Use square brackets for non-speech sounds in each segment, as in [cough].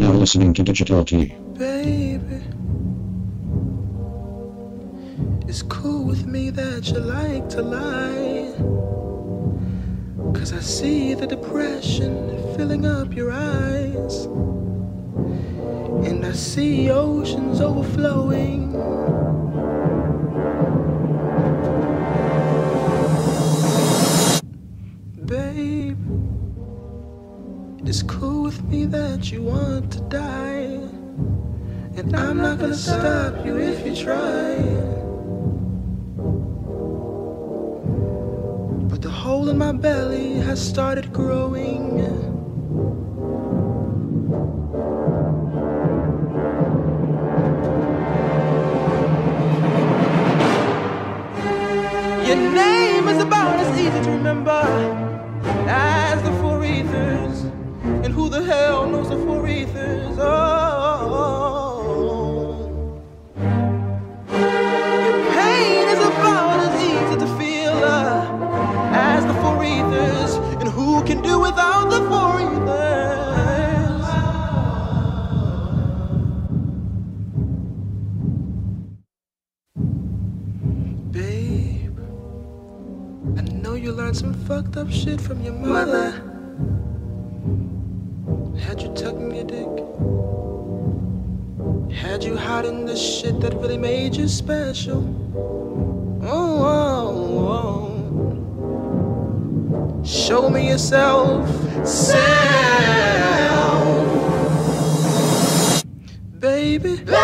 now listening to Digital T. Baby, it's cool with me that you like to lie. Cause I see the depression filling up your eyes. And I see oceans overflowing. Babe, it's cool with me that you want to die. And I'm not gonna stop you if you try. But the hole in my belly has started growing. Your name who the hell knows the four ethers? Oh. Your pain is about as easy to feel uh, as the four ethers. And who can do without the four ethers? Babe, I know you learned some fucked up shit from your mother. Had Had you hiding the shit that really made you special? Oh, oh, oh. Show me yourself. Self. Baby. Baby.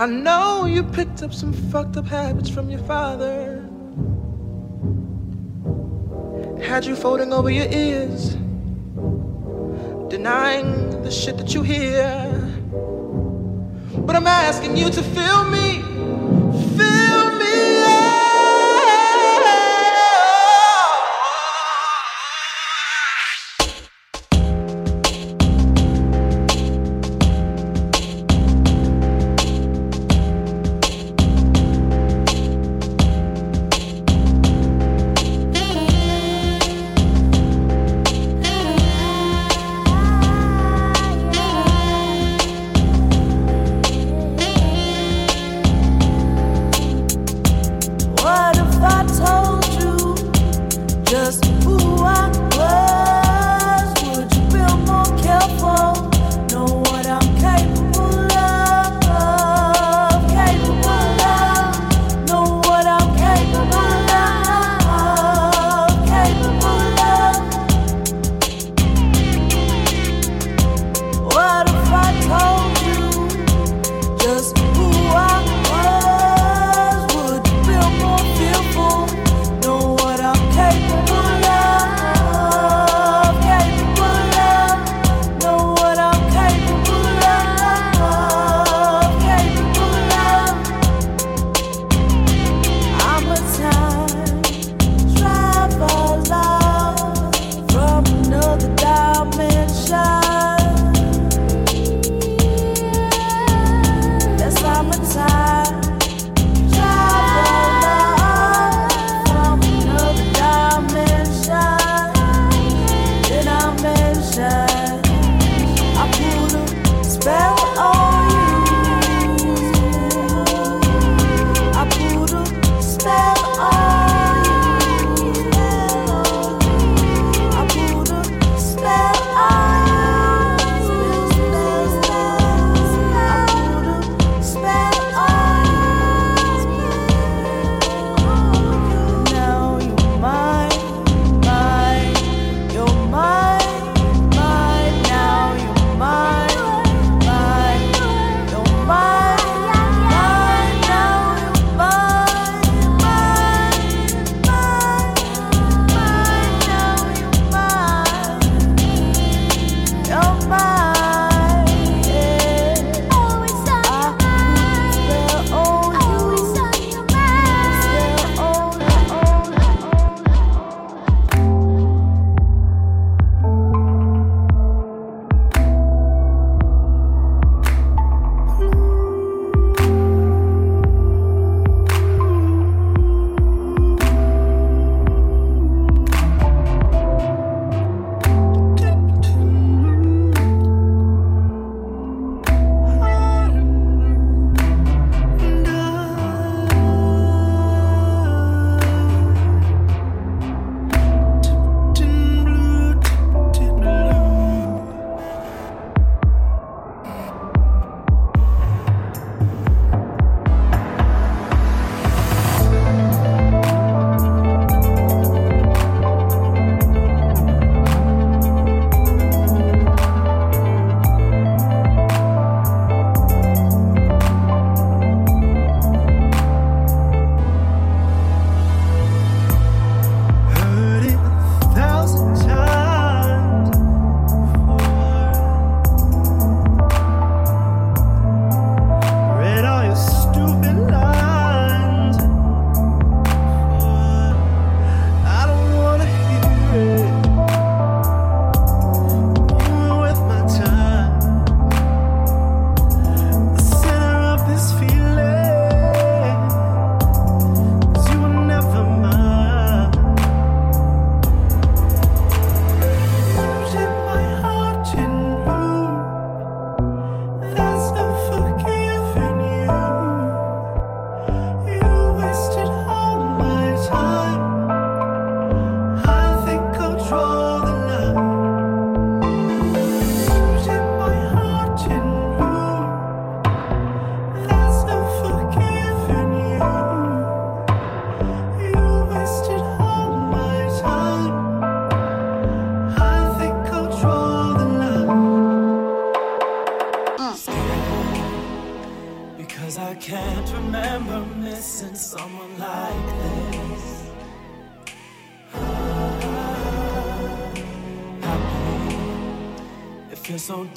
I know you picked up some fucked up habits from your father. Had you folding over your ears, denying the shit that you hear. But I'm asking you to feel me,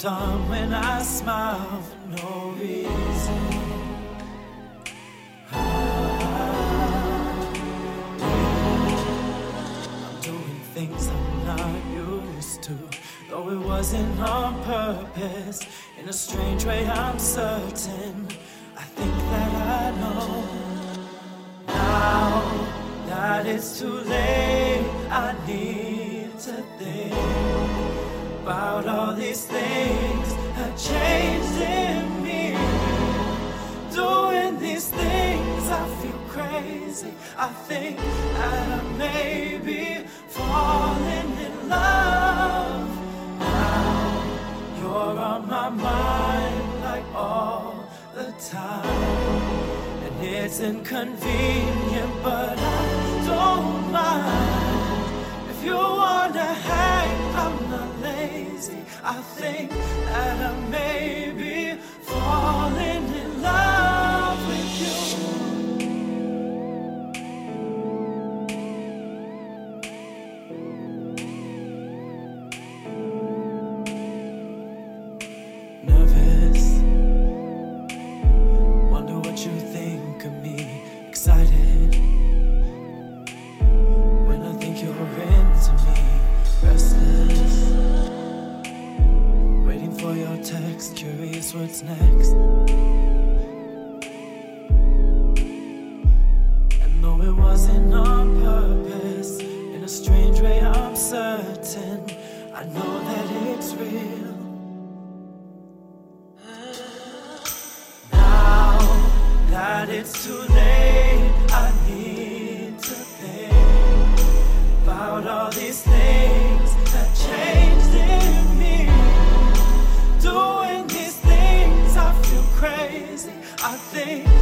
Dumb when I smile for no reason. I'm doing things I'm not used to. Though it wasn't on purpose, in a strange way, I'm certain. I think that I know now that it's too late. I need time. And it's inconvenient, but I don't mind. If you wanna hang, I'm not lazy. I think that I may be falling next. And though it wasn't on purpose, in a strange way, I'm certain. I know that it's real. Now that it's too late, I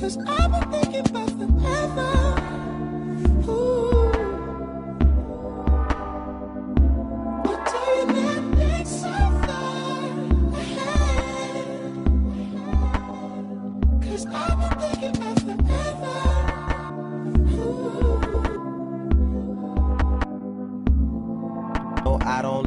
Cause I've been thinking about forever.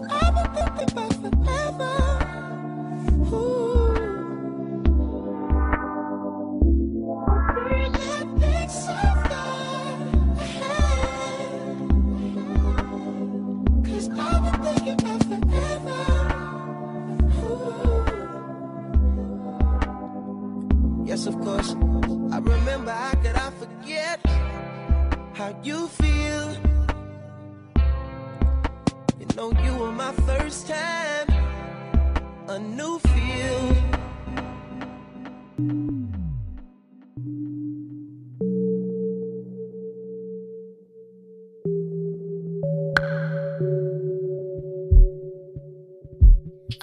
I've been thinking about forever. Ooh. Ahead? Cause I've been thinking about forever. Ooh. Yes, of course. I remember how could I forget how you feel. Know you were my first time, a new feel.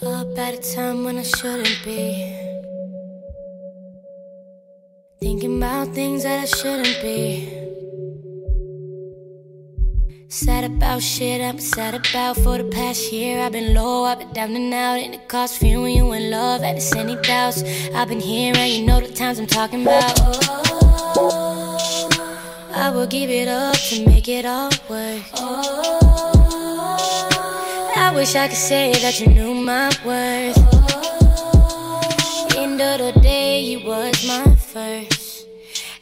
Up at a time when I shouldn't be. Thinking about things that I shouldn't be. Sad about shit I've been sad about for the past year. I've been low, I've been down and out, and it costs feeling you in love. Had this any doubts? I've been here, and you know the times I'm talking about. Oh, I will give it up to make it all work. Oh, I wish I could say that you knew my worth. End of the day, you was my first.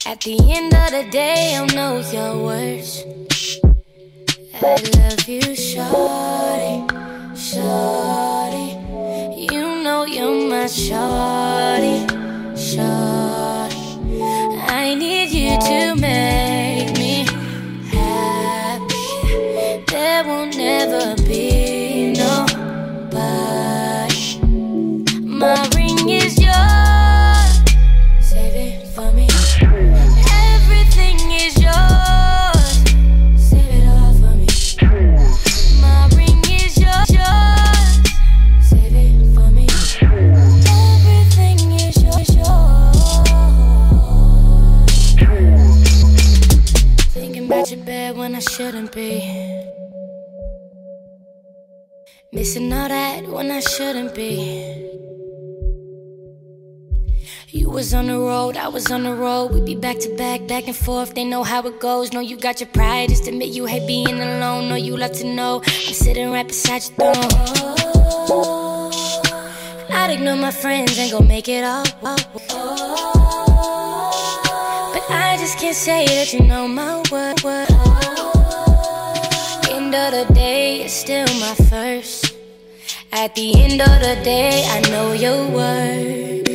At the end of the day, I'll know your words. I love you, shorty, shorty. You know you're my. I need you to make me happy. Will never was on the road, I was on the road. We be back to back, back and forth. They know how it goes. Know you got your pride. Just admit you hate being alone. Know you love to know. I'm sitting right beside your throne. I'd ignore my friends and go make it all. But I just can't say that you know my word. word. End of the day, it's still my first. At the end of the day, I know your word.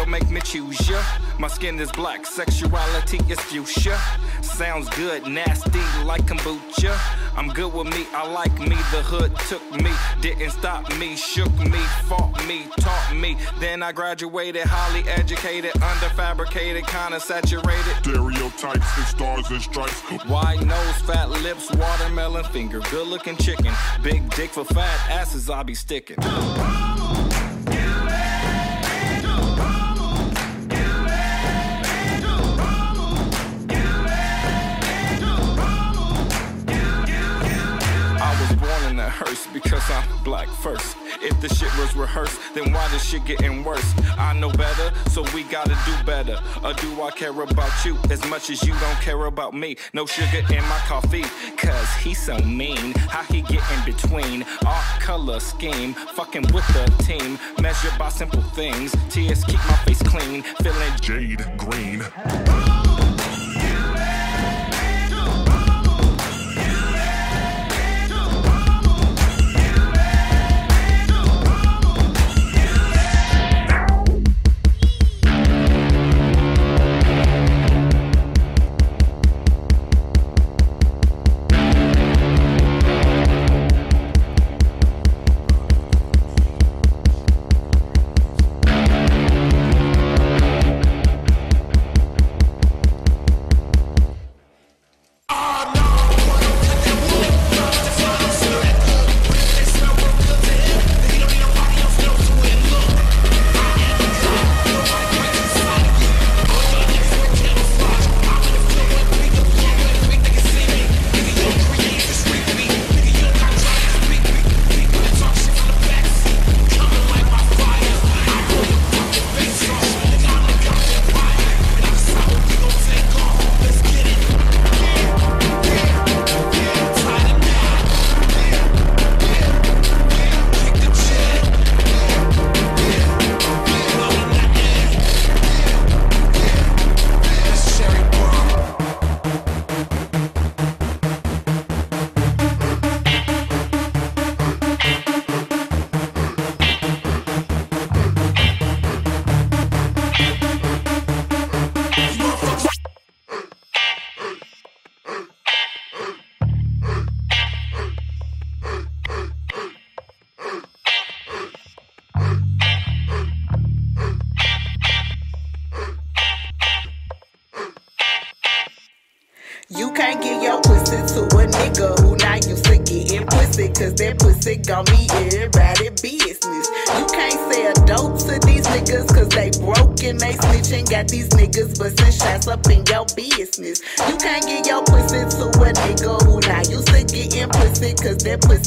Don't make me choose ya. My skin is black, sexuality is fuchsia. Sounds good, nasty like kombucha. I'm good with me, I like me. The hood took me, didn't stop me, shook me, fought me, taught me. Then I graduated, highly educated, underfabricated, kinda saturated. Stereotypes and stars and stripes. Wide nose, fat lips, watermelon finger, good looking chicken. Big dick for fat asses, I be sticking. hearse because I'm black first. If the shit was rehearsed, then why the shit getting worse? I know better, so we gotta do better. Or do I care about you as much as you don't care about me? No sugar in my coffee, cause he so mean. How he get in between? Our color scheme, fucking with the team. Measured by simple things. Tears keep my face clean, feeling jade green.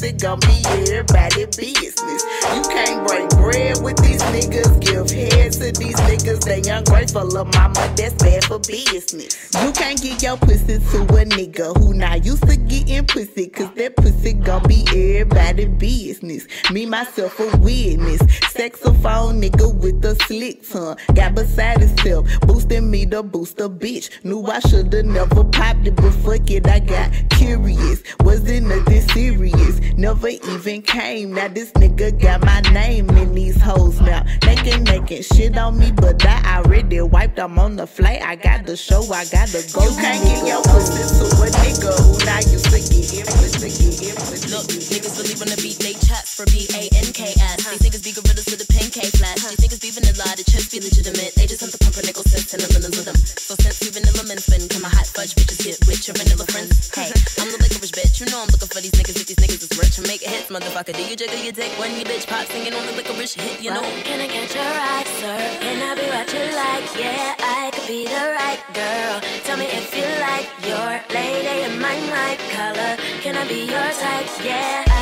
Pussy gon' be everybody business. You can't break bread with these niggas, give head to these niggas. They ungrateful of mama, that's for business. You can't get your pussy to a nigga who not used to getting pussy, cause that pussy gon' be everybody business. Me, myself, a witness. Saxophone nigga with a slick tongue. Got beside himself, boosting me boost a bitch. Knew I shoulda never popped it, but fuck it, I got curious. Wasn't nothing serious, never even came. Now this nigga got my name in these hoes now. Naked, naked shit on me, but I already wiped. I'm on the flight. I got the show, I gotta go. You can't get your pussy to a nigga who not used to getting pussy, getting pussy. Look, niggas believe on the beat, they chats for B A N K S. These niggas be gorillas with a pancake flash. These niggas be vanilla, the chest be legitimate. They just hunt the pumper nickel sense and the villains with them. So since we vanilla men spin, come my hot fudge bitches get with your vanilla friends. Hey, [laughs] I'm the licorice bitch, you know I'm looking for these niggas if these niggas is rich and make hits, motherfucker. Do you jiggle your dick when you bitch pop singing on the licorice hit? You know. Can I get your right, sir? Can I be what you like? Yeah, I could be the right girl. Tell me if you like your lady in my right color. Can I be your type? Yeah,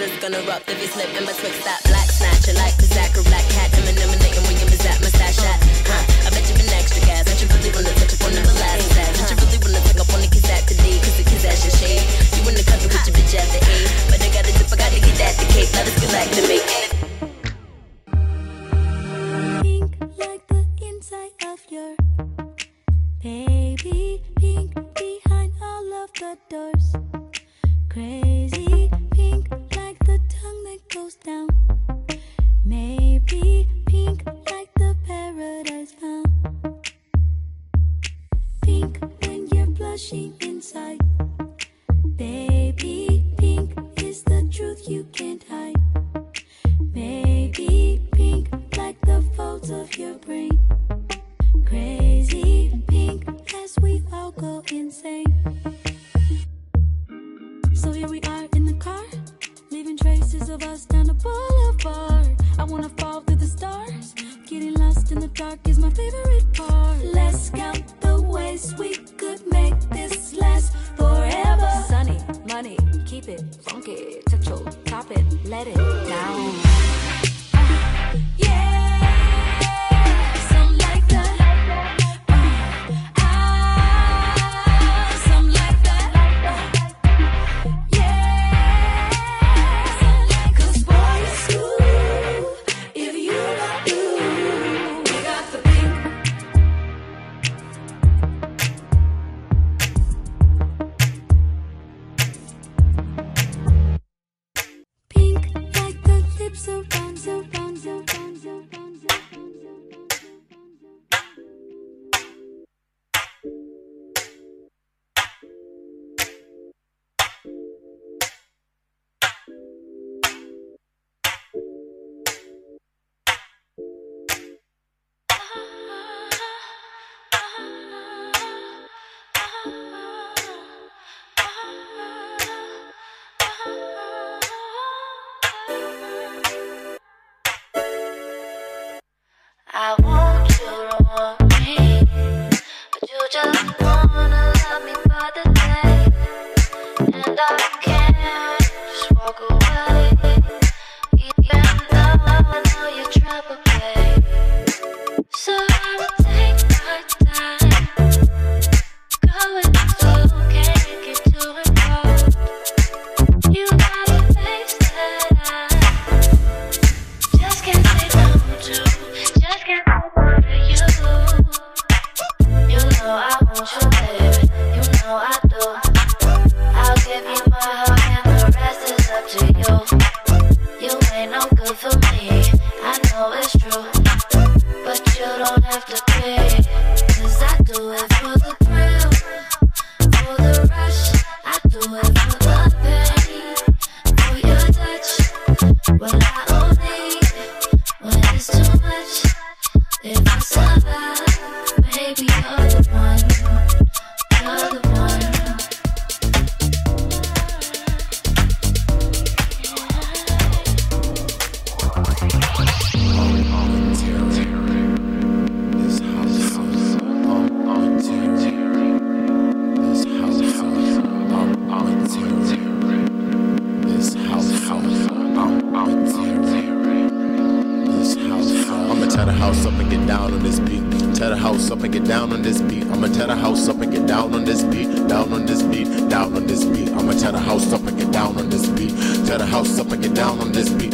it's gonna erupt if you slip in betwixt that black snatcher like the Zachary Black Cat. Eminem and William is that mustache hat. Huh, I bet you been extra gas. Don't you really wanna touch up on the last that? Don't you really wanna take up on the kids that today? Cause the kids that's your shade. You wanna cuddle with your bitch after eight. But I gotta dip, I gotta get that the cake. Let us get back to me. You're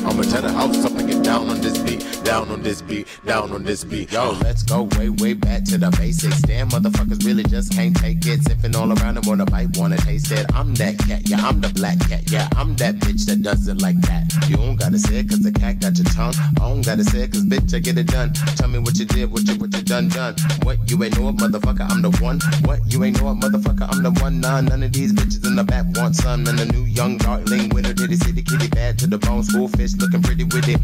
I'm a the house this beat. Down on this beat, down on this beat. Yo, uh. let's go way, way back to the basics. Damn, motherfuckers really just can't take it. Sipping all around them, wanna bite, wanna taste it. I'm that cat, yeah, I'm the black cat, yeah, I'm that bitch that does it like that. You don't gotta say it cause the cat got your tongue. I don't gotta say it cause bitch, I get it done. Tell me what you did, what you, what you done, done. What you ain't know it, motherfucker, I'm the one. What you ain't know it, motherfucker, I'm the one. Nah, none of these bitches in the back want some. And the new young darling winner, did he see the kitty bad to the bone? School fish looking pretty with it.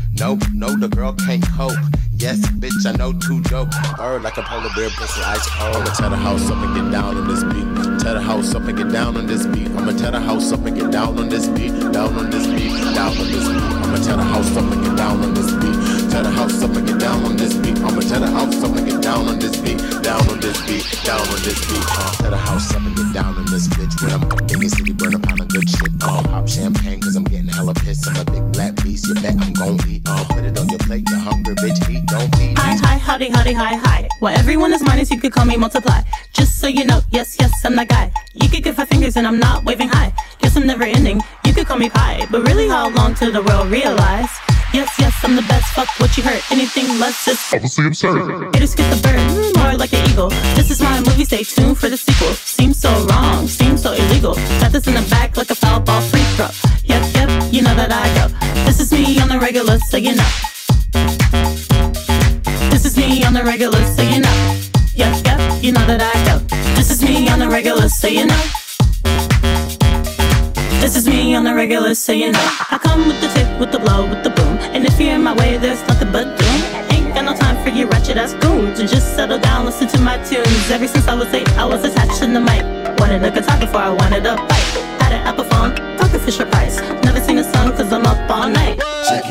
No, the girl can't cope. Yes, bitch, I know too dope. Bird like a polar bear, pussy ice cold. I'ma tear the house up and get down on this beat. Tear the house up and get down on this beat. I'ma tear the house up and get down on this beat. Down on this beat, down on this beat. I'ma tear the house up and get down on this beat. Tear the house up and get down on this beat. I'ma tear the house up and get down on this beat. Down on this beat, down on this beat. Uh, tear the house up and get down on this bitch. When I'm in the city, burn a pound of good shit. Uh, pop champagne cause I'm getting hella pissed. I'm a big black beast, you bet I'm gon' eat. Uh, put it on your plate, you hungry bitch, eat, don't eat. Hi, hi, howdy, howdy, hi, hi. Well, everyone is minus, you could call me multiply. Just so you know, yes, yes, I'm that guy. You could give five fingers and I'm not waving high. Guess I'm never ending, you could call me pie. But really, how long till the world realize? Yes, yes, I'm the best. Fuck what you heard. Anything less is obviously absurd. Haters get the bird, more like an eagle. This is my movie. Stay tuned for the sequel. Seems so wrong, seems so illegal. Got this in the back like a foul ball free throw. Yep, yep, you know that I go. This is me on the regular, so you know. This is me on the regular, so you know. Yep, yep, you know that I go. This is me on the regular, so you know. This is me on the regular, so you know. I come with the tick, with the blow, with the boom. And if you're in my way, there's nothing but doom. Ain't got no time for you ratchet ass goons. And just settle down, listen to my tunes. Ever since I was eight, I was attached to the mic. Wanted a guitar before I wanted a bike. Had an Apple phone, talking Fisher Price. Never sing a song cause I'm up all night.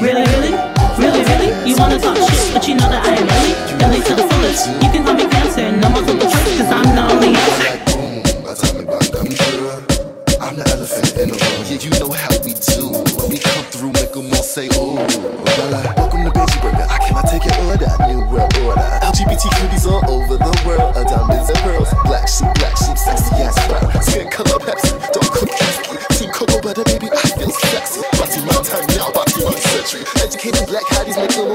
Really, really? Really, really? You wanna talk shit, but you know that I am really, really to the fullest. You can call me cancer, no multiple choice, cause I'm the only answer. I'm the elephant in the room. Yeah, you know how we do. When we come through, make them all say, ooh. Welcome to Veggie Burger. I cannot take your order. New world order. LGBT cuties all over the world. A diamonds and pearls. Black sheep, black sheep, sexy ass brown. Skin color Pepsi. Don't cook pesky. Team cocoa butter, baby, I feel sexy. Bossy my time now, bossy my century. Educating black hotties make them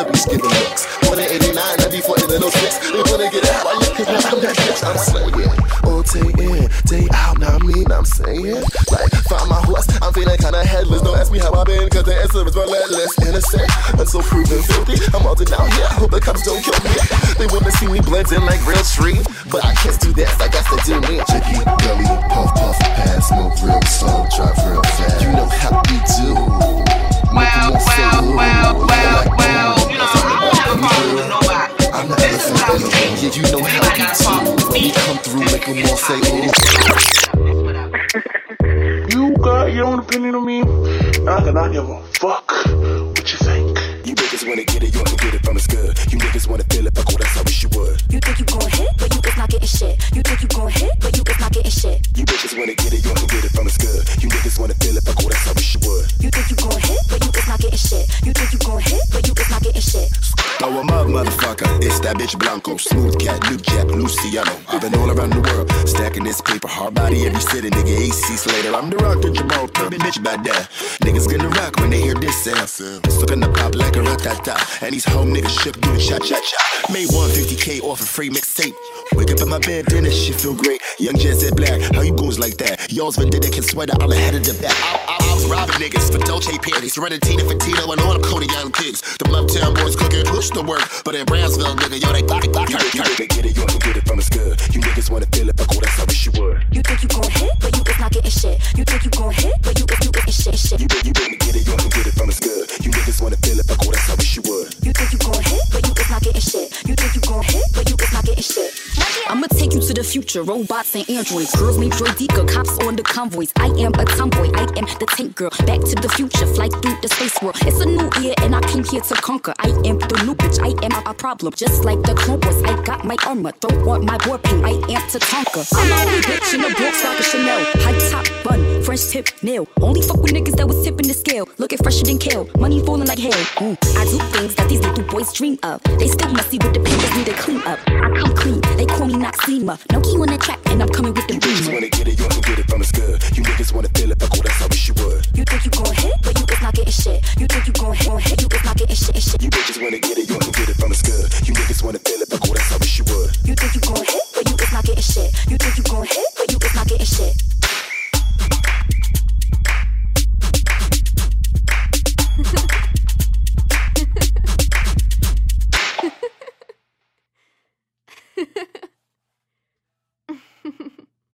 Chuba Beach giving looks. 189, 94, and then 06. They wanna get out, why you cause I'm that bitch, I'm slaying. All day in, day out, now I mean, I'm saying. Like, find my horse, I'm feeling kinda headless. Don't ask me how I've been, cause the answer is relentless. Innocent, so proven filthy. I'm all out here, I hope the cops don't kill me. They wanna see me blend in like real tree. But I can't do that, I got to do me. Chicky, gully, puff, puff, pass, smoke real slow, drive real fast. You know how we do. Well, well, well, well, the room. Yeah, you know how we do. When we come through, make them all say, oh. [laughs] You got your own opinion on me. I cannot give a fuck what you think. You niggas wanna get it, you wanna get it from us good. You niggas wanna feel it, fuck what that's how wish you would. You think you gon' hit, but you just not getting shit. You think you gon' hit, but you just not getting shit. You bitches wanna get it, you wanna get it from us good. You niggas wanna feel it, fuck what that's how wish you would. You think you gon' hit, but you just not getting shit. You think you gon' hit, but you just not getting shit. Throw 'em up, motherfucker. It's that bitch Blanco. Smooth cat, Luke Jack, Luciano. I've been all around the world, stacking this paper. Hard body every city, nigga. AC Slater. I'm the rock in Gibraltar. Bitch, about that. Niggas gonna rock when they hear this sound. It's looking to pop like a ratata. And these home niggas shook, do cha cha cha. Made 150k off a free mixtape. Wake up in my bed, then this shit feel great. Young said black, how you goons like that? Y'all's vendetta can sweat all ahead of the back. I, was robbing niggas for Dolce panties, running Tina for Tito and all them Cody Young kids. The Uptown boys cooking, push the work, but in Brownsville, nigga, yo, they block it, block it, You niggas get it, you can get it from us good. You niggas wanna feel it, but cool, that's how wish you would. You think you gon' hit, but you is not getting shit. You think you gon' hit, but you is you getting shit, shit. You bet you better get it, you can get it from us good. You niggas wanna feel it, but cool, that's how wish you would. The future, robots and androids. Girls named Deca, cops on the convoys. I am a tomboy, I am the tank girl. Back to the future, flight through the space world. It's a new year and I came here to conquer. I am the new bitch, I am a problem. Just like the wars, I got my armor. Don't want my war paint, I am to conquer. I'm only bitch in the Bronx rockin' Chanel. High top bun, French tip nail. Only fuck with niggas that was tipping the scale. Looking fresher than kale, money falling like hail. Ooh, I do things that these little boys dream of. They still messy with the papers, need to clean up. I come clean, they call me Noxzema. No key on the track, and I'm coming with the beat. You wanna get it, you can get it from us good. You niggas wanna feel it, fuck what else I wish you would. You think you gon' hit, but you is not getting shit. You think you gon' hit, gon' hit, you is not getting shit, shit. You bitches wanna get it, you can get it from us good. You niggas wanna feel it, fuck what else I wish you would. You think you gon' hit, but you is not getting shit. You think you gon' hit, but you is not getting shit. Ha. [laughs]